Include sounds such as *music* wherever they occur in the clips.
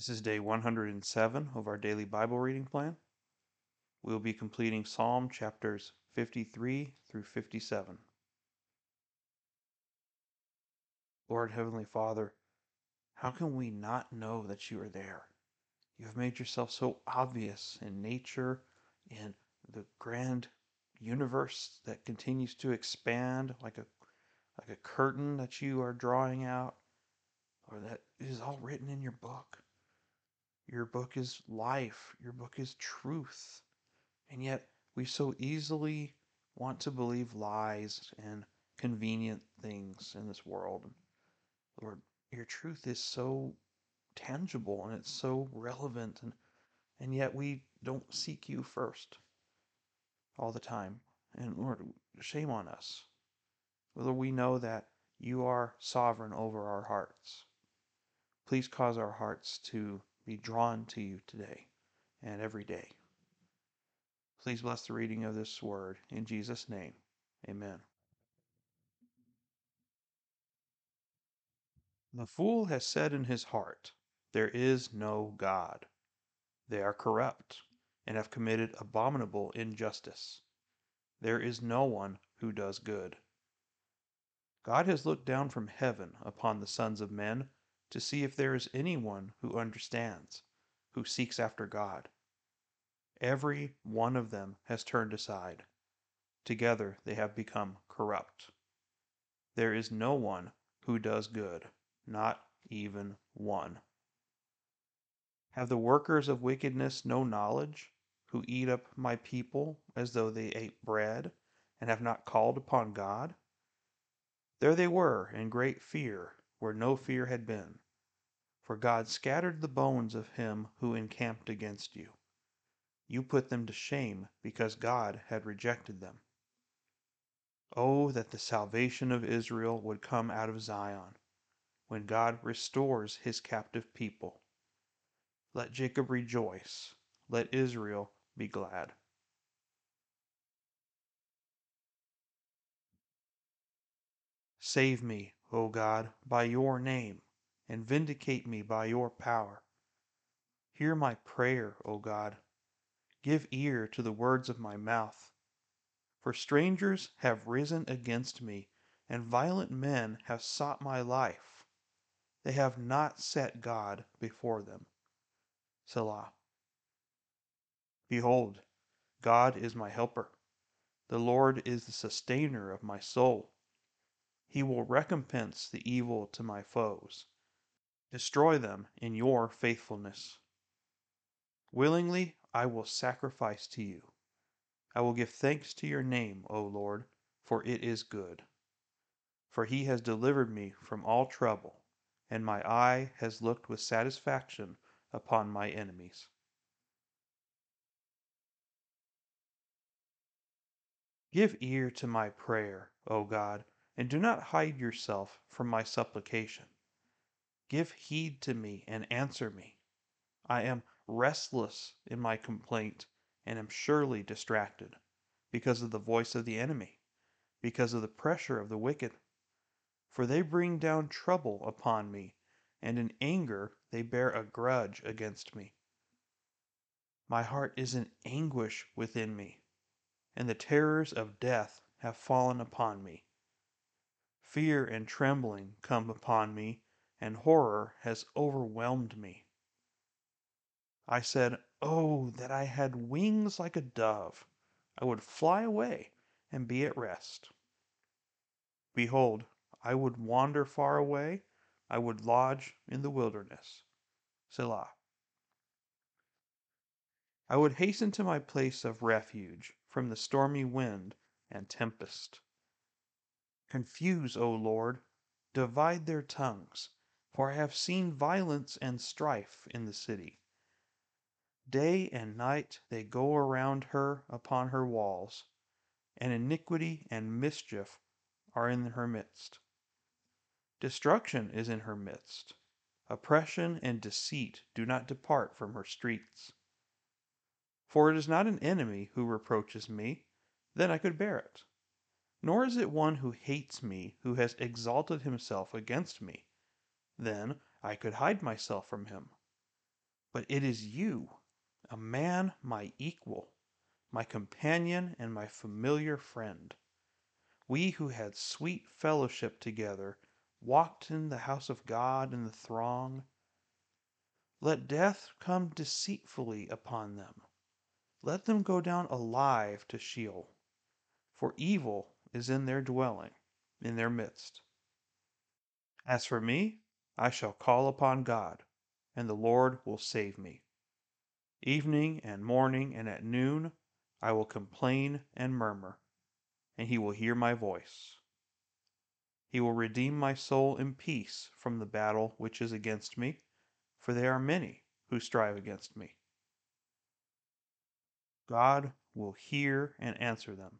This is day 107 of our daily Bible reading plan. We'll be completing Psalm chapters 53 through 57. Lord Heavenly Father, how can we not know that you are there? You have made yourself so obvious in nature, in the grand universe that continues to expand like a like a curtain that you are drawing out, or that is all written in your book. Your book is life. Your book is truth. And yet we so easily want to believe lies and convenient things in this world. Lord, your truth is so tangible and it's so relevant and and yet we don't seek you first all the time. And Lord, shame on us. Whether we know that you are sovereign over our hearts. Please cause our hearts to be drawn to you today and every day. Please bless the reading of this word. In Jesus' name, amen. The fool has said in his heart, There is no God. They are corrupt and have committed abominable injustice. There is no one who does good. God has looked down from heaven upon the sons of men to see if there is anyone who understands, who seeks after God. Every one of them has turned aside. Together they have become corrupt. There is no one who does good, not even one. Have the workers of wickedness no knowledge, who eat up my people as though they ate bread, and have not called upon God? There they were in great fear, where no fear had been. For God scattered the bones of him who encamped against you. You put them to shame because God had rejected them. Oh, that the salvation of Israel would come out of Zion, when God restores his captive people. Let Jacob rejoice, let Israel be glad. Save me, O God, by your name, and vindicate me by your power. Hear my prayer, O God. Give ear to the words of my mouth. For strangers have risen against me, and violent men have sought my life. They have not set God before them. Selah. Behold, God is my helper. The Lord is the sustainer of my soul. He will recompense the evil to my foes. Destroy them in your faithfulness. Willingly I will sacrifice to you. I will give thanks to your name, O Lord, for it is good. For he has delivered me from all trouble, and my eye has looked with satisfaction upon my enemies. Give ear to my prayer, O God, and do not hide yourself from my supplication. Give heed to me and answer me. I am restless in my complaint and am surely distracted because of the voice of the enemy, because of the pressure of the wicked. For they bring down trouble upon me, and in anger they bear a grudge against me. My heart is in anguish within me, and the terrors of death have fallen upon me. Fear and trembling come upon me, and horror has overwhelmed me. I said, Oh, that I had wings like a dove! I would fly away and be at rest. Behold, I would wander far away, I would lodge in the wilderness. Selah. I would hasten to my place of refuge from the stormy wind and tempest. Confuse, O Lord, divide their tongues, for I have seen violence and strife in the city. Day and night they go around her upon her walls, and iniquity and mischief are in her midst. Destruction is in her midst. Oppression and deceit do not depart from her streets. For it is not an enemy who reproaches me, then I could bear it. Nor is it one who hates me who has exalted himself against me, then I could hide myself from him. But it is you, a man my equal, my companion and my familiar friend. We who had sweet fellowship together, walked in the house of God in the throng. Let death come deceitfully upon them. Let them go down alive to Sheol, for evil is in their dwelling, in their midst. As for me, I shall call upon God, and the Lord will save me. Evening and morning and at noon I will complain and murmur, and he will hear my voice. He will redeem my soul in peace from the battle which is against me, for there are many who strive against me. God will hear and answer them,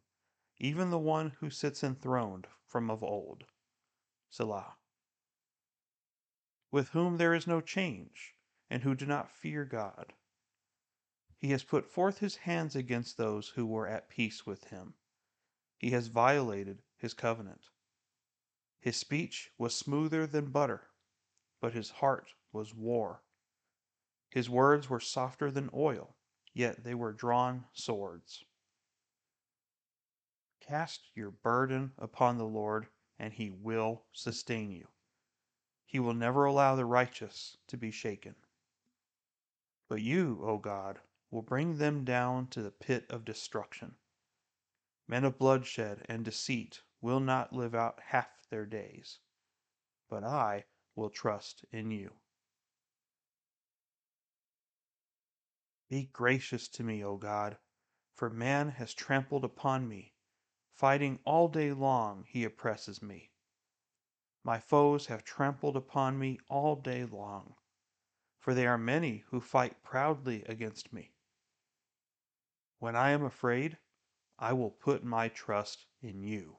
even the one who sits enthroned from of old. Selah. With whom there is no change, and who do not fear God. He has put forth his hands against those who were at peace with him. He has violated his covenant. His speech was smoother than butter, but his heart was war. His words were softer than oil yet they were drawn swords. Cast your burden upon the Lord, and he will sustain you. He will never allow the righteous to be shaken. But you, O God, will bring them down to the pit of destruction. Men of bloodshed and deceit will not live out half their days, but I will trust in you. Be gracious to me, O God, for man has trampled upon me. Fighting all day long, he oppresses me. My foes have trampled upon me all day long, for they are many who fight proudly against me. When I am afraid, I will put my trust in you,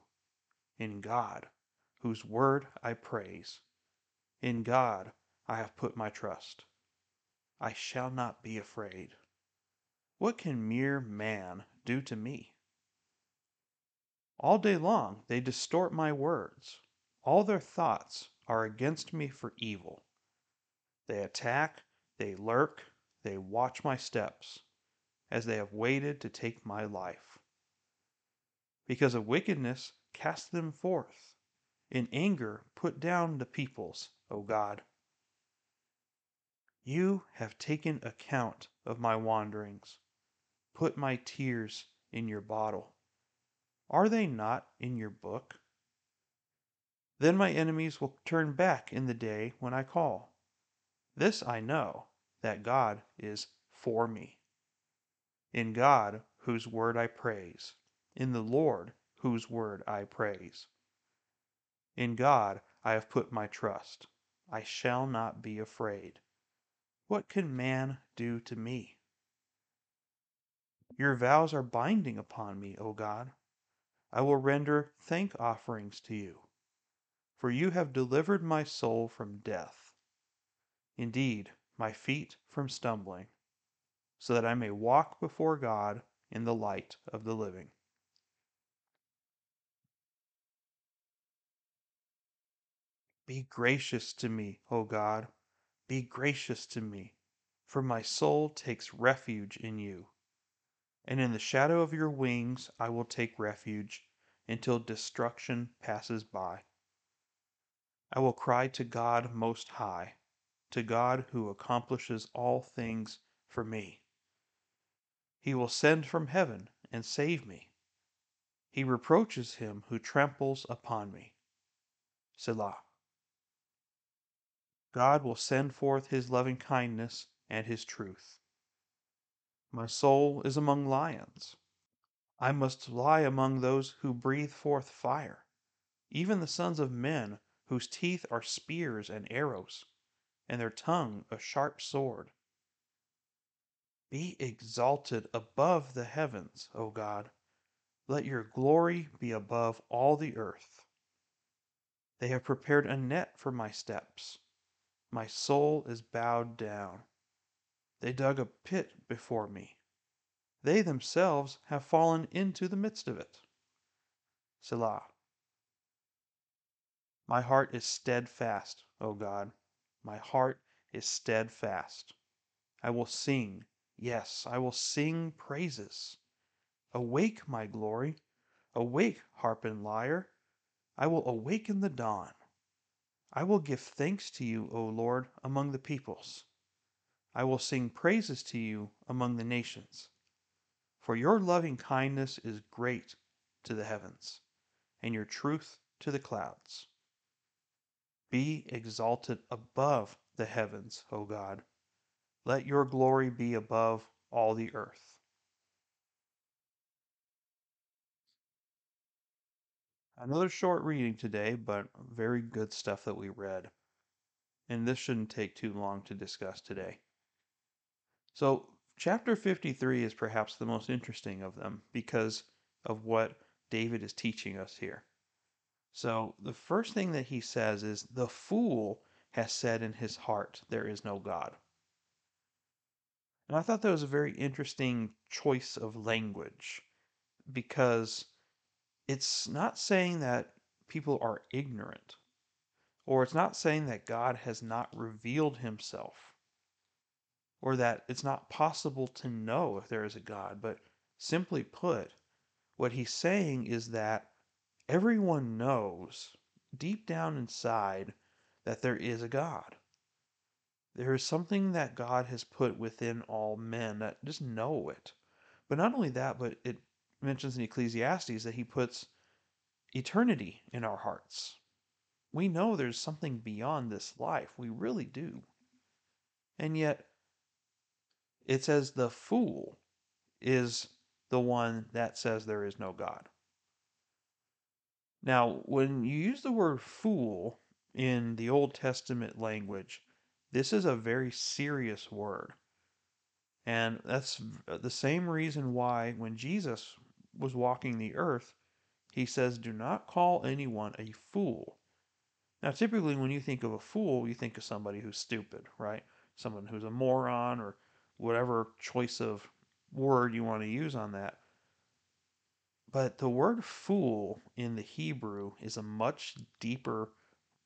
in God, whose word I praise. In God I have put my trust. I shall not be afraid. What can mere man do to me? All day long they distort my words. All their thoughts are against me for evil. They attack, they lurk, they watch my steps, as they have waited to take my life. Because of wickedness, cast them forth. In anger, put down the peoples, O God. You have taken account of my wanderings put my tears in your bottle. Are they not in your book? Then my enemies will turn back in the day when I call. This I know, that God is for me. In God, whose word I praise, in the Lord, whose word I praise. In God I have put my trust. I shall not be afraid. What can man do to me? Your vows are binding upon me, O God. I will render thank offerings to you, for you have delivered my soul from death, indeed, my feet from stumbling, so that I may walk before God in the light of the living. Be gracious to me, O God, be gracious to me, for my soul takes refuge in you and in the shadow of your wings I will take refuge until destruction passes by. I will cry to God Most High, to God who accomplishes all things for me. He will send from heaven and save me. He reproaches him who tramples upon me. Selah. God will send forth his loving kindness and his truth. My soul is among lions. I must lie among those who breathe forth fire, even the sons of men whose teeth are spears and arrows, and their tongue a sharp sword. Be exalted above the heavens, O God. Let your glory be above all the earth. They have prepared a net for my steps. My soul is bowed down. They dug a pit before me they themselves have fallen into the midst of it. Selah. My heart is steadfast, O God. My heart is steadfast. I will sing, yes, I will sing praises. Awake, my glory! Awake, harp and lyre! I will awaken the dawn. I will give thanks to you, O Lord, among the peoples. I will sing praises to you among the nations. For your loving kindness is great to the heavens, and your truth to the clouds. Be exalted above the heavens, O God. Let your glory be above all the earth. Another short reading today, but very good stuff that we read. And this shouldn't take too long to discuss today. So, chapter 53 is perhaps the most interesting of them because of what David is teaching us here. So, the first thing that he says is, The fool has said in his heart, There is no God. And I thought that was a very interesting choice of language because it's not saying that people are ignorant, or it's not saying that God has not revealed himself, or that it's not possible to know if there is a God, but simply put, what he's saying is that everyone knows deep down inside that there is a God. There is something that God has put within all men that just know it. But not only that, but it mentions in Ecclesiastes that he puts eternity in our hearts. We know there's something beyond this life. We really do. And yet, it says the fool is the one that says there is no God. Now, when you use the word fool in the Old Testament language, this is a very serious word. And that's the same reason why when Jesus was walking the earth, he says, Do not call anyone a fool. Now, typically, when you think of a fool, you think of somebody who's stupid, right? Someone who's a moron or whatever choice of word you want to use on that. But the word fool in the Hebrew is a much deeper,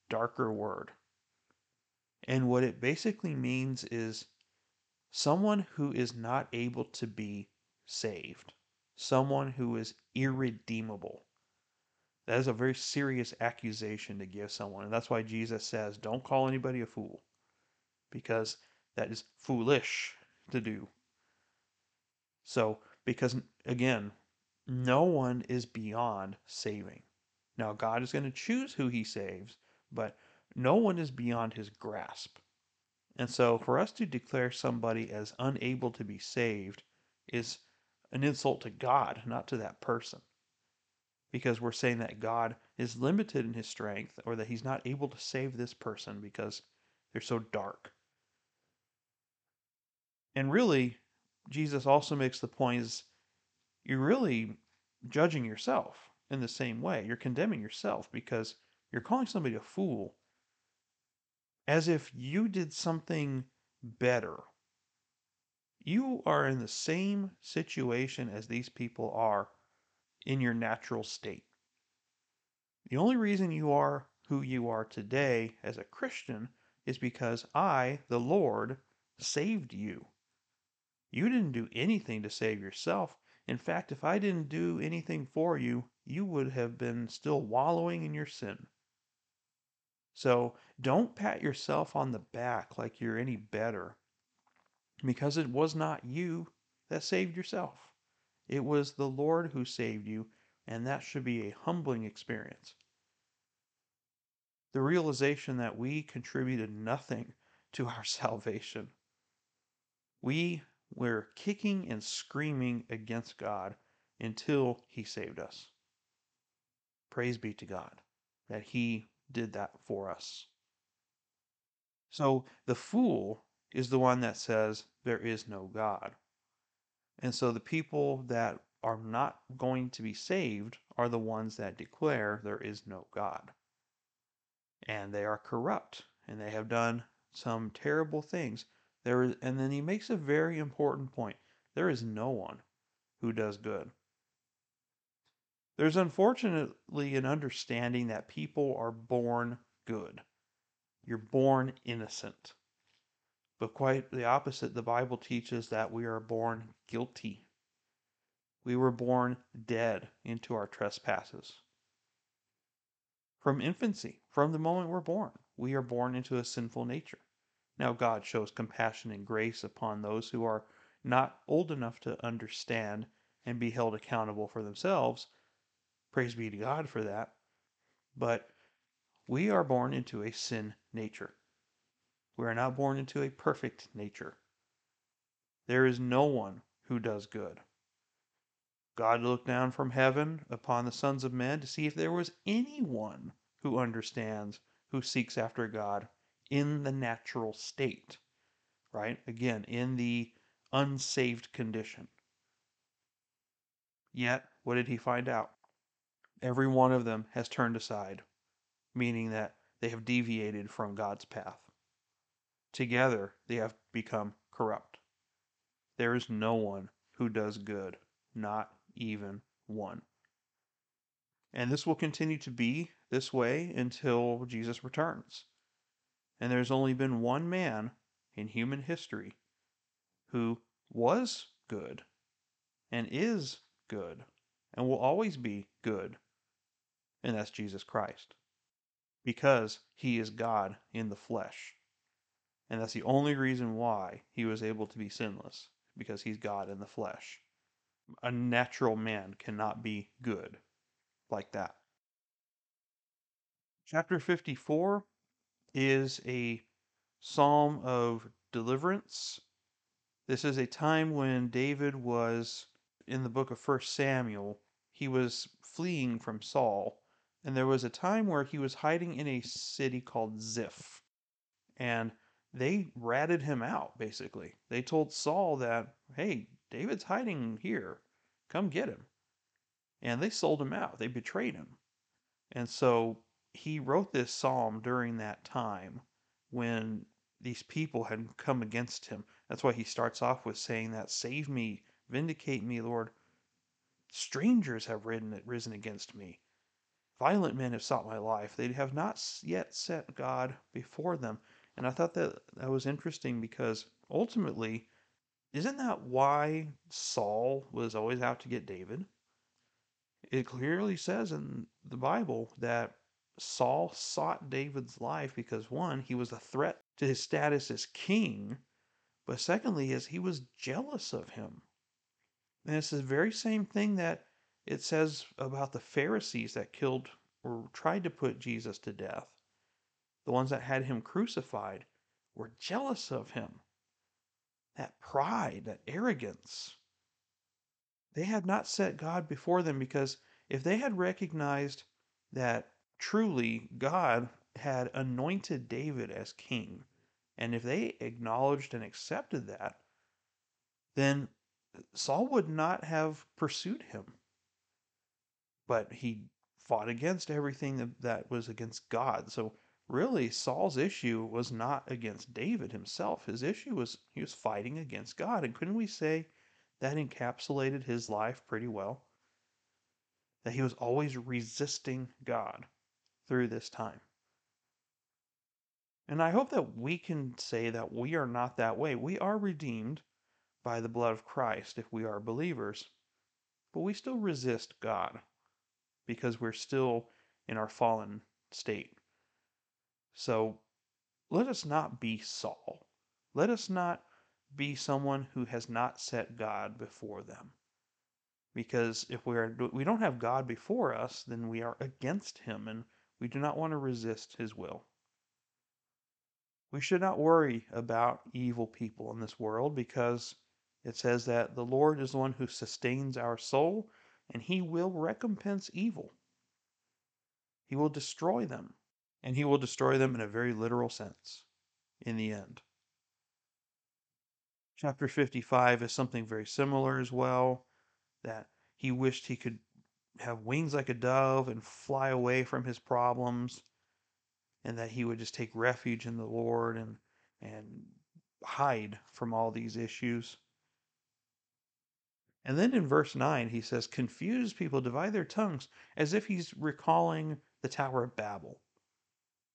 darker word. And what it basically means is someone who is not able to be saved, someone who is irredeemable. That is a very serious accusation to give someone. And that's why Jesus says, don't call anybody a fool, because that is foolish to do. So, because again, no one is beyond saving. Now, God is going to choose who he saves, but no one is beyond his grasp. And so, for us to declare somebody as unable to be saved is an insult to God, not to that person. Because we're saying that God is limited in his strength or that he's not able to save this person because they're so dark. And really, Jesus also makes the point is you're really judging yourself in the same way. You're condemning yourself because you're calling somebody a fool as if you did something better. You are in the same situation as these people are in your natural state. The only reason you are who you are today as a Christian is because I, the Lord, saved you. You didn't do anything to save yourself. In fact, if I didn't do anything for you, you would have been still wallowing in your sin. So don't pat yourself on the back like you're any better because it was not you that saved yourself. It was the Lord who saved you, and that should be a humbling experience. The realization that we contributed nothing to our *laughs* salvation. We we're kicking and screaming against God until He saved us. Praise be to God that He did that for us. So the fool is the one that says there is no God. And so the people that are not going to be saved are the ones that declare there is no God. And they are corrupt and they have done some terrible things. There is, and then he makes a very important point. There is no one who does good. There's unfortunately an understanding that people are born good. You're born innocent. But quite the opposite, the Bible teaches that we are born guilty. We were born dead into our trespasses. From infancy, from the moment we're born, we are born into a sinful nature. Now, God shows compassion and grace upon those who are not old enough to understand and be held accountable for themselves. Praise be to God for that. But we are born into a sin nature. We are not born into a perfect nature. There is no one who does good. God looked down from heaven upon the sons of men to see if there was anyone who understands, who seeks after God in the natural state, right? Again, in the unsaved condition. Yet, what did he find out? Every one of them has turned aside, meaning that they have deviated from God's path. Together, they have become corrupt. There is no one who does good, not even one. And this will continue to be this way until Jesus returns. And there's only been one man in human history who was good and is good and will always be good, and that's Jesus Christ. Because he is God in the flesh. And that's the only reason why he was able to be sinless, because he's God in the flesh. A natural man cannot be good like that. Chapter 54 is a psalm of deliverance. This is a time when David was in the book of 1 Samuel. He was fleeing from Saul, and there was a time where he was hiding in a city called Ziph. And they ratted him out, basically. They told Saul that, hey, David's hiding here. Come get him. And they sold him out. They betrayed him. And so he wrote this psalm during that time when these people had come against him. That's why he starts off with saying that, Save me, vindicate me, Lord. Strangers have risen against me. Violent men have sought my life. They have not yet set God before them. And I thought that that was interesting because ultimately, isn't that why Saul was always out to get David? It clearly says in the Bible that Saul sought David's life because one, he was a threat to his status as king, but secondly, is he was jealous of him. And it's the very same thing that it says about the Pharisees that killed or tried to put Jesus to death the ones that had him crucified, were jealous of him. That pride, that arrogance. They had not set God before them because if they had recognized that truly God had anointed David as king, and if they acknowledged and accepted that, then Saul would not have pursued him. But he fought against everything that, was against God. So really Saul's issue was not against David himself. His issue was he was fighting against God. And couldn't we say that encapsulated his life pretty well? That he was always resisting God through this time. And I hope that we can say that we are not that way. We are redeemed by the blood of Christ if we are believers, but we still resist God because we're still in our fallen state. So let us not be Saul. Let us not be someone who has not set God before them. Because if we are we don't have God before us, then we are against him and we do not want to resist his will. We should not worry about evil people in this world because it says that the Lord is the one who sustains our soul and he will recompense evil. He will destroy them and he will destroy them in a very literal sense in the end. Chapter 55 is something very similar as well that he wished he could have wings like a dove and fly away from his problems and that he would just take refuge in the Lord and and hide from all these issues. And then in verse 9 he says confused people divide their tongues as if he's recalling the Tower of Babel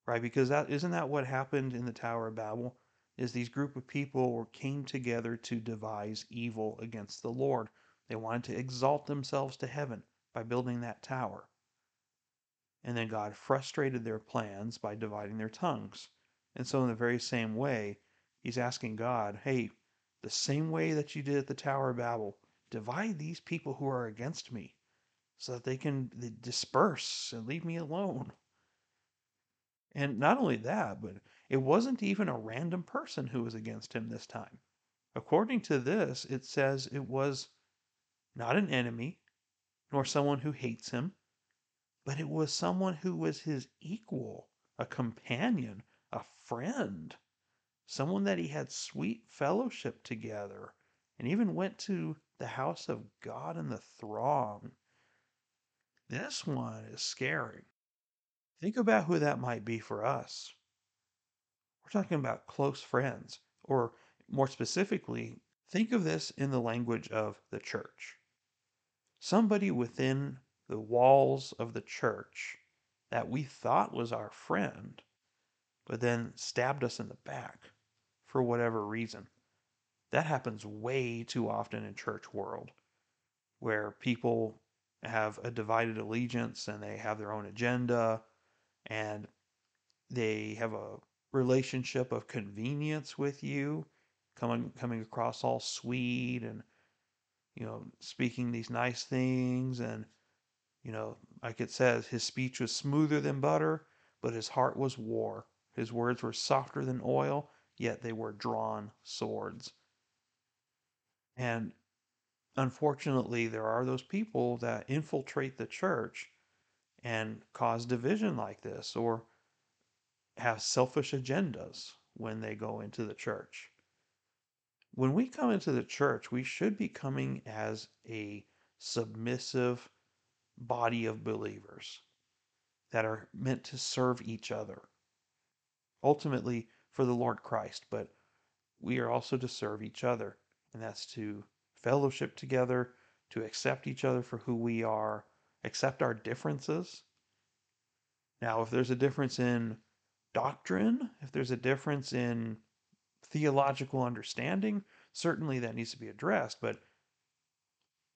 right? Because that isn't that what happened in the Tower of Babel? is these group of people came together to devise evil against the Lord. They wanted to exalt themselves to heaven by building that tower. And then God frustrated their plans by dividing their tongues. And so, in the very same way, he's asking God, hey, the same way that you did at the Tower of Babel, divide these people who are against me so that they can disperse and leave me alone. And not only that, but it wasn't even a random person who was against him this time. According to this, it says it was not an enemy, nor someone who hates him, but it was someone who was his equal, a companion, a friend, someone that he had sweet fellowship together, and even went to the house of God in the throng. This one is scary. Think about who that might be for us. We're talking about close friends, or more specifically, think of this in the language of the church. Somebody within the walls of the church that we thought was our friend, but then stabbed us in the back for whatever reason. That happens way too often in church world, where people have a divided allegiance and they have their own agenda and they have a relationship of convenience with you, coming coming across all sweet and you know speaking these nice things and you know like it says his speech was smoother than butter but his heart was war his words were softer than oil yet they were drawn swords and unfortunately there are those people that infiltrate the church and cause division like this or have selfish agendas when they go into the church. When we come into the church, we should be coming as a submissive body of believers that are meant to serve each other. Ultimately, for the Lord Christ, but we are also to serve each other, and that's to fellowship together, to accept each other for who we are, accept our differences. Now, if there's a difference in doctrine, if there's a difference in theological understanding, certainly that needs to be addressed. But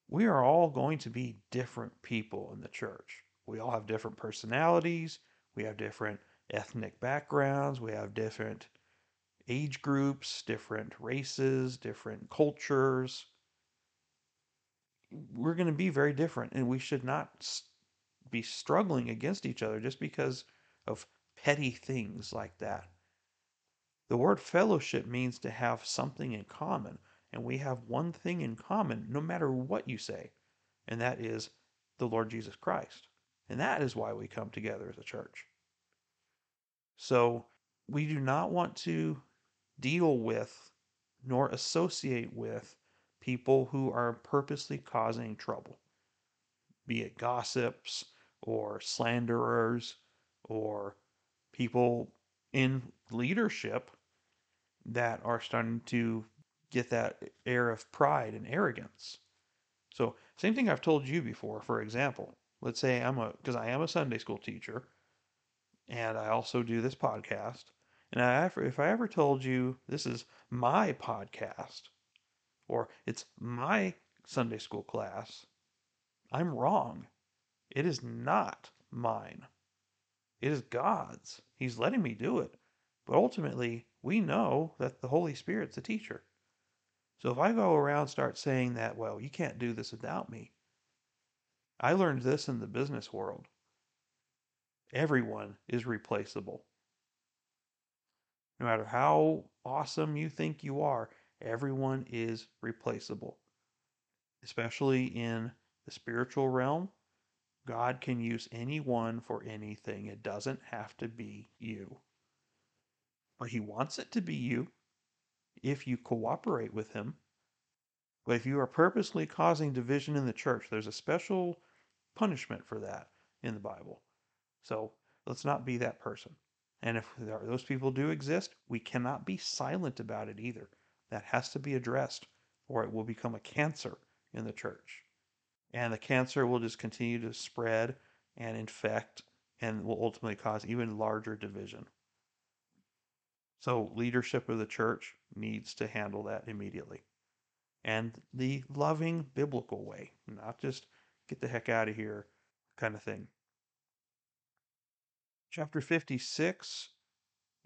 we are all going to be different people in the church. We all have different personalities, we have different ethnic backgrounds, we have different age groups, different races, different cultures we're going to be very different and we should not be struggling against each other just because of petty things like that. The word fellowship means to have something in common, and we have one thing in common no matter what you say, and that is the Lord Jesus Christ. And that is why we come together as a church. So we do not want to deal with nor associate with people who are purposely causing trouble, be it gossips or slanderers or people in leadership that are starting to get that air of pride and arrogance. So, same thing I've told you before, for example. Let's say I'm a, because I am a Sunday school teacher and I also do this podcast. And I, if I ever told you this is my podcast, or it's my Sunday school class, I'm wrong. It is not mine. It is God's. He's letting me do it. But ultimately, we know that the Holy Spirit's the teacher. So if I go around start saying that, well, you can't do this without me. I learned this in the business world. Everyone is replaceable. No matter how awesome you think you are, Everyone is replaceable, especially in the spiritual realm. God can use anyone for anything. It doesn't have to be you. But He wants it to be you if you cooperate with Him. But if you are purposely causing division in the church, there's a special punishment for that in the Bible. So let's not be that person. And if those people do exist, we cannot be silent about it either. That has to be addressed, or it will become a cancer in the church. And the cancer will just continue to spread and infect and will ultimately cause even larger division. So, leadership of the church needs to handle that immediately. And the loving biblical way, not just get the heck out of here kind of thing. Chapter 56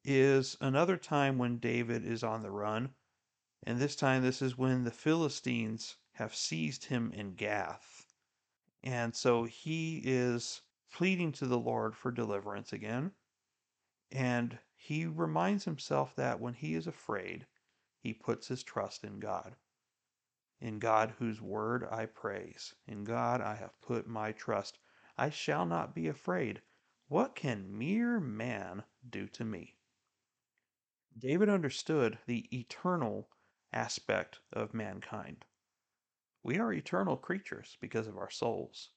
is another time when David is on the run. And this time, this is when the Philistines have seized him in Gath. And so he is pleading to the Lord for deliverance again. And he reminds himself that when he is afraid, he puts his trust in God. In God, whose word I praise, in God I have put my trust. I shall not be afraid. What can mere man do to me? David understood the eternal aspect of mankind. We are eternal creatures because of our souls.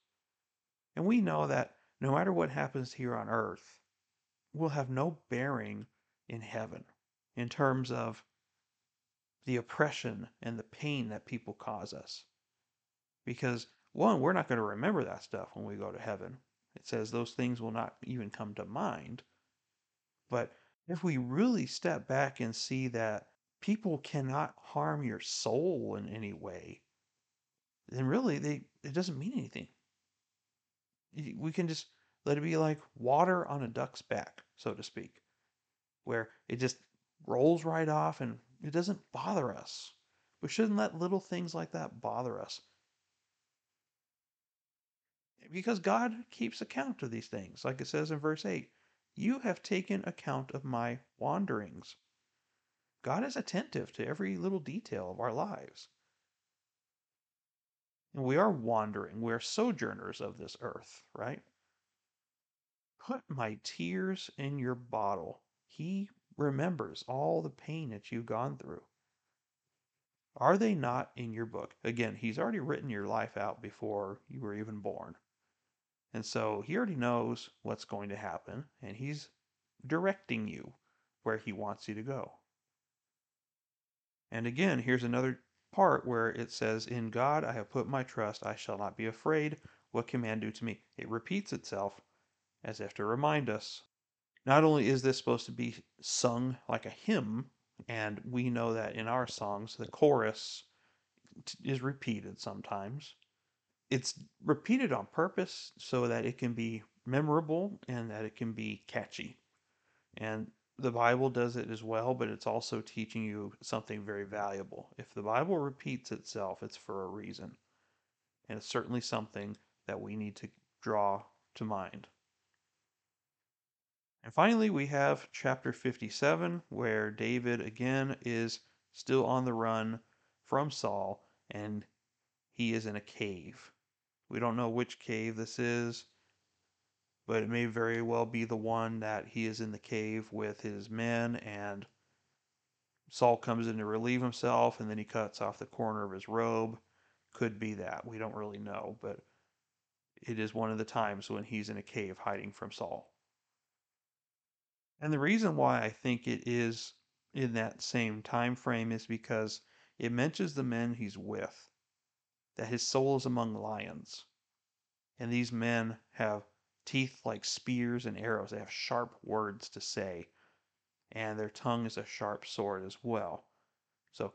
And we know that no matter what happens here on earth, will have no bearing in heaven in terms of the oppression and the pain that people cause us. Because, one, we're not going to remember that stuff when we go to heaven. It says those things will not even come to mind. But if we really step back and see that people cannot harm your soul in any way, then really they it doesn't mean anything. We can just let it be like water on a duck's back, so to speak, where it just rolls right off and it doesn't bother us. We shouldn't let little things like that bother us. Because God keeps account of these things. Like it says in verse 8, you have taken account of my wanderings. God is attentive to every little detail of our lives. And we are wandering, we are sojourners of this earth, right? Put my tears in your bottle. He remembers all the pain that you've gone through. Are they not in your book? Again, he's already written your life out before you were even born. And so he already knows what's going to happen, and he's directing you where he wants you to go. And again, here's another part where it says, In God I have put my trust, I shall not be afraid. What can man do to me? It repeats itself as if to remind us. Not only is this supposed to be sung like a hymn, and we know that in our songs, the chorus is repeated sometimes. It's repeated on purpose so that it can be memorable and that it can be catchy. And the Bible does it as well, but it's also teaching you something very valuable. If the Bible repeats itself, it's for a reason. And it's certainly something that we need to draw to mind. And finally, we have chapter 57, where David again is still on the run from Saul, and he is in a cave. We don't know which cave this is, but it may very well be the one that he is in the cave with his men, and Saul comes in to relieve himself, and then he cuts off the corner of his robe. Could be that. We don't really know, but it is one of the times when he's in a cave hiding from Saul. And the reason why I think it is in that same time frame is because it mentions the men he's with, that his soul is among lions. And these men have teeth like spears and arrows. They have sharp words to say, and their tongue is a sharp sword as well. So,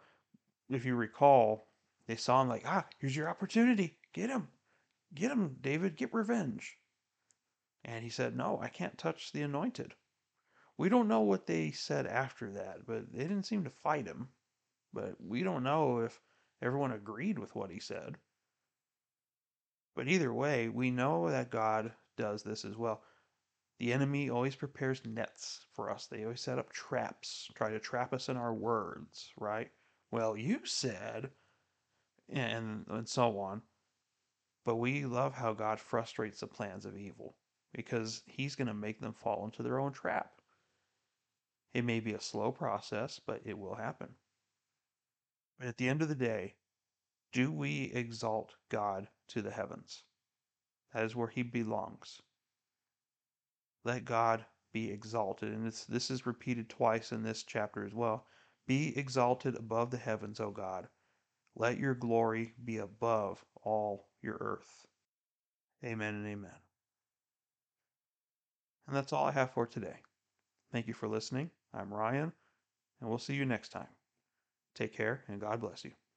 if you recall, they saw him like, ah, here's your opportunity. Get him. Get him, David. Get revenge. And he said, no, I can't touch the anointed. We don't know what they said after that, but they didn't seem to fight him. But we don't know if everyone agreed with what he said. But either way, we know that God does this as well. The enemy always prepares nets for us. They always set up traps, try to trap us in our words, right? Well, you said, and, and so on. But we love how God frustrates the plans of evil because he's going to make them fall into their own trap. It may be a slow process, but it will happen. But at the end of the day, do we exalt God to the heavens? That is where he belongs. Let God be exalted. And this is repeated twice in this chapter as well. Be exalted above the heavens, O God. Let your glory be above all your earth. Amen and amen. And that's all I have for today. Thank you for listening. I'm Ryan. and we'll see you next time. Take care, and God bless you.